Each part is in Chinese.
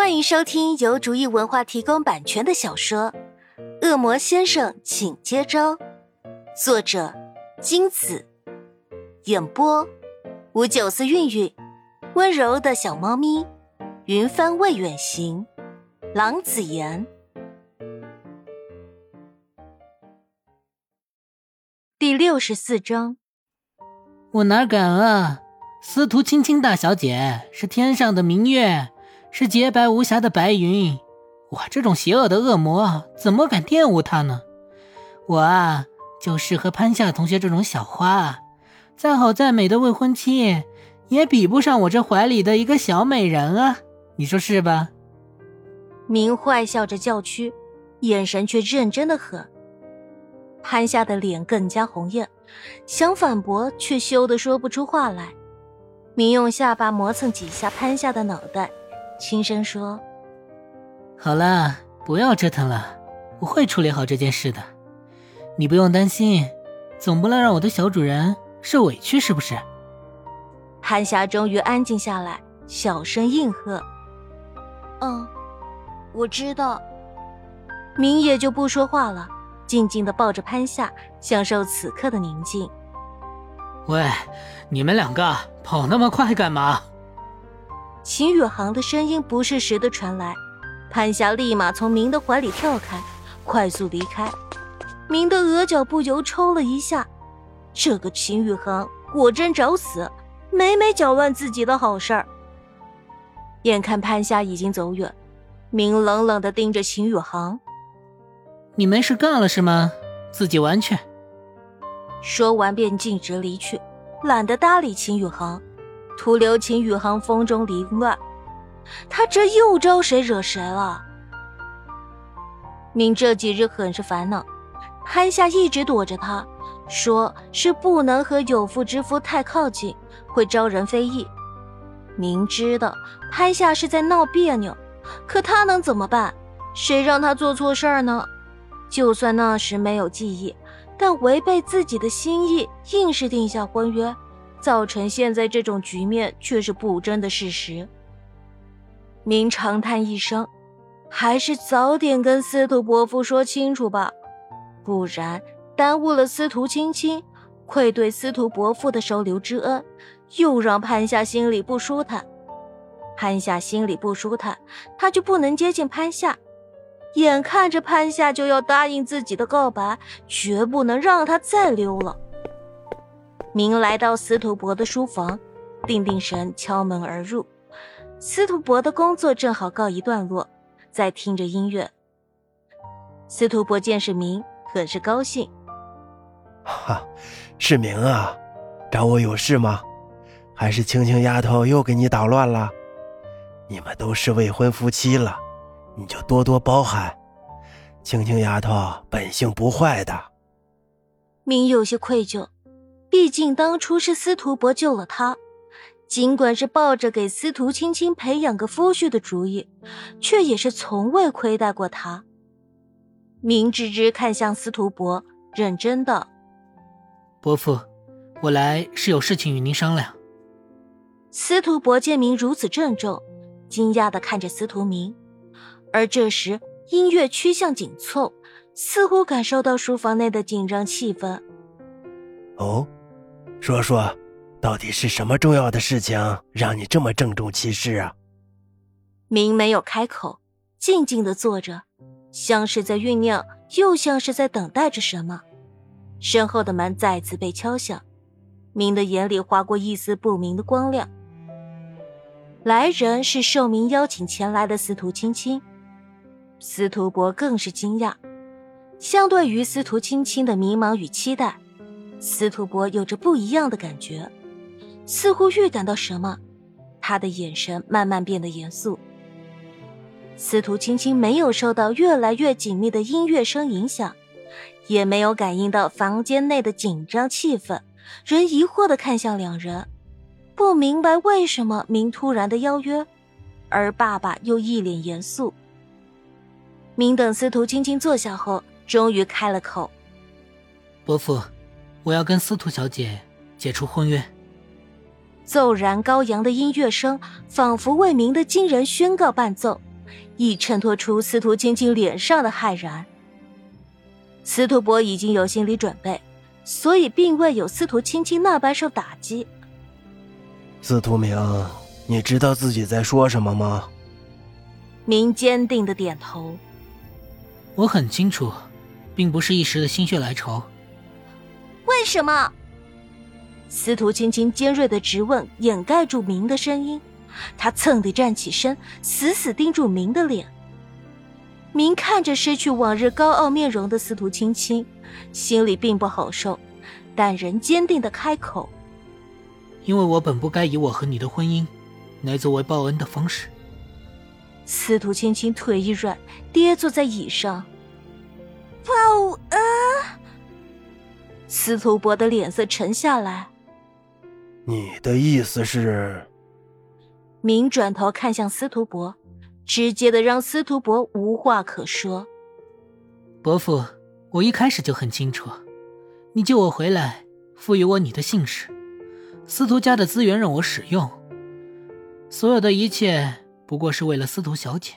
欢迎收听由竹意文化提供版权的小说《恶魔先生，请接招》，作者金子，演播吴九思、韵韵，温柔的小猫咪，云帆未远行，郎子言。第六十四章，我哪敢啊！司徒青青大小姐是天上的明月，是洁白无瑕的白云。我这种邪恶的恶魔怎么敢玷污它呢？我啊，就适合潘夏同学这种小花，再好再美的未婚妻，也比不上我这怀里的一个小美人啊！你说是吧？明坏笑着叫屈，眼神却认真的很。潘夏的脸更加红艳，想反驳却羞得说不出话来。明用下巴磨蹭几下潘夏的脑袋，轻声说：“好了，不要折腾了，我会处理好这件事的。你不用担心，总不能让我的小主人受委屈，是不是？”韩夏终于安静下来，小声应和：“嗯，我知道。”明野就不说话了，静静的抱着潘夏，享受此刻的宁静。喂，你们两个跑那么快干嘛？秦宇航的声音不适时的传来，潘霞立马从明的怀里跳开，快速离开。明的额角不由抽了一下，这个秦宇航果真找死，每每搅乱自己的好事儿。眼看潘霞已经走远，明冷冷的盯着秦宇航：“你没事干了是吗？自己玩去。”说完便径直离去，懒得搭理秦宇航，徒留秦宇航风中凌乱。他这又招谁惹谁了？明这几日很是烦恼，潘夏一直躲着他，说是不能和有妇之夫太靠近，会招人非议。明知道潘夏是在闹别扭，可他能怎么办？谁让他做错事儿呢？就算那时没有记忆。但违背自己的心意，硬是定下婚约，造成现在这种局面，却是不争的事实。明长叹一声，还是早点跟司徒伯父说清楚吧，不然耽误了司徒青青，愧对司徒伯父的收留之恩，又让潘夏心里不舒坦。潘夏心里不舒坦，他就不能接近潘夏。眼看着潘夏就要答应自己的告白，绝不能让他再溜了。明来到司徒伯的书房，定定神，敲门而入。司徒伯的工作正好告一段落，在听着音乐。司徒伯见是明，很是高兴。哈，是明啊，找我有事吗？还是青青丫头又给你捣乱了？你们都是未婚夫妻了。你就多多包涵，青青丫头本性不坏的。明有些愧疚，毕竟当初是司徒伯救了他，尽管是抱着给司徒青青培养个夫婿的主意，却也是从未亏待过他。明芝芝看向司徒伯，认真道：“伯父，我来是有事情与您商量。”司徒伯见明如此郑重，惊讶的看着司徒明。而这时，音乐趋向紧凑，似乎感受到书房内的紧张气氛。哦，说说，到底是什么重要的事情让你这么郑重其事啊？明没有开口，静静的坐着，像是在酝酿，又像是在等待着什么。身后的门再次被敲响，明的眼里划过一丝不明的光亮。来人是受明邀请前来的司徒青青。司徒伯更是惊讶，相对于司徒青青的迷茫与期待，司徒伯有着不一样的感觉，似乎预感到什么，他的眼神慢慢变得严肃。司徒青青没有受到越来越紧密的音乐声影响，也没有感应到房间内的紧张气氛，仍疑惑的看向两人，不明白为什么明突然的邀约，而爸爸又一脸严肃。明等司徒青青坐下后，终于开了口：“伯父，我要跟司徒小姐解除婚约。”骤然高扬的音乐声，仿佛为明的惊人宣告伴奏，亦衬托出司徒青青脸上的骇然。司徒博已经有心理准备，所以并未有司徒青青那般受打击。司徒明，你知道自己在说什么吗？明坚定的点头。我很清楚，并不是一时的心血来潮。为什么？司徒青青尖锐的质问掩盖住明的声音，他蹭地站起身，死死盯住明的脸。明看着失去往日高傲面容的司徒青青，心里并不好受，但仍坚定的开口：“因为我本不该以我和你的婚姻，来作为报恩的方式。”司徒青青腿一软，跌坐在椅上。报恩？司徒博的脸色沉下来。你的意思是？明转头看向司徒博。直接的让司徒博无话可说。伯父，我一开始就很清楚，你救我回来，赋予我你的姓氏，司徒家的资源让我使用，所有的一切不过是为了司徒小姐。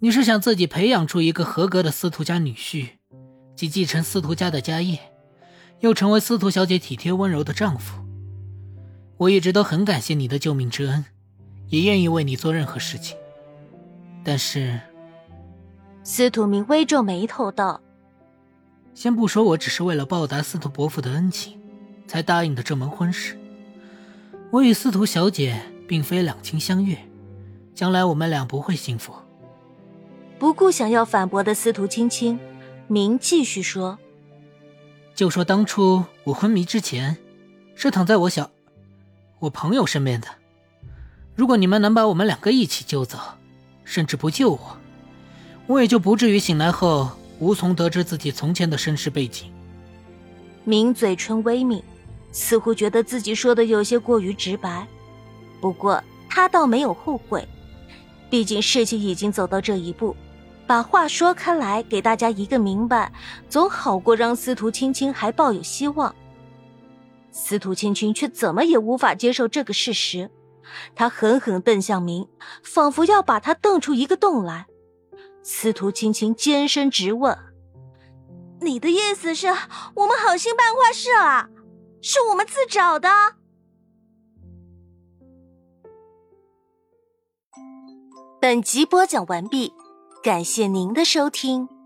你是想自己培养出一个合格的司徒家女婿，既继承司徒家的家业，又成为司徒小姐体贴温柔的丈夫。我一直都很感谢你的救命之恩。也愿意为你做任何事情，但是，司徒明微皱眉头道：“先不说我只是为了报答司徒伯父的恩情，才答应的这门婚事，我与司徒小姐并非两情相悦，将来我们俩不会幸福。”不顾想要反驳的司徒青青，明继续说：“就说当初我昏迷之前，是躺在我小，我朋友身边的。”如果你们能把我们两个一起救走，甚至不救我，我也就不至于醒来后无从得知自己从前的身世背景。明嘴唇微抿，似乎觉得自己说的有些过于直白，不过他倒没有后悔，毕竟事情已经走到这一步，把话说开来，给大家一个明白，总好过让司徒青青还抱有希望。司徒青青却怎么也无法接受这个事实。他狠狠瞪向明，仿佛要把他瞪出一个洞来。司徒青青尖声直问：“你的意思是我们好心办坏事啊？是我们自找的？”本集播讲完毕，感谢您的收听。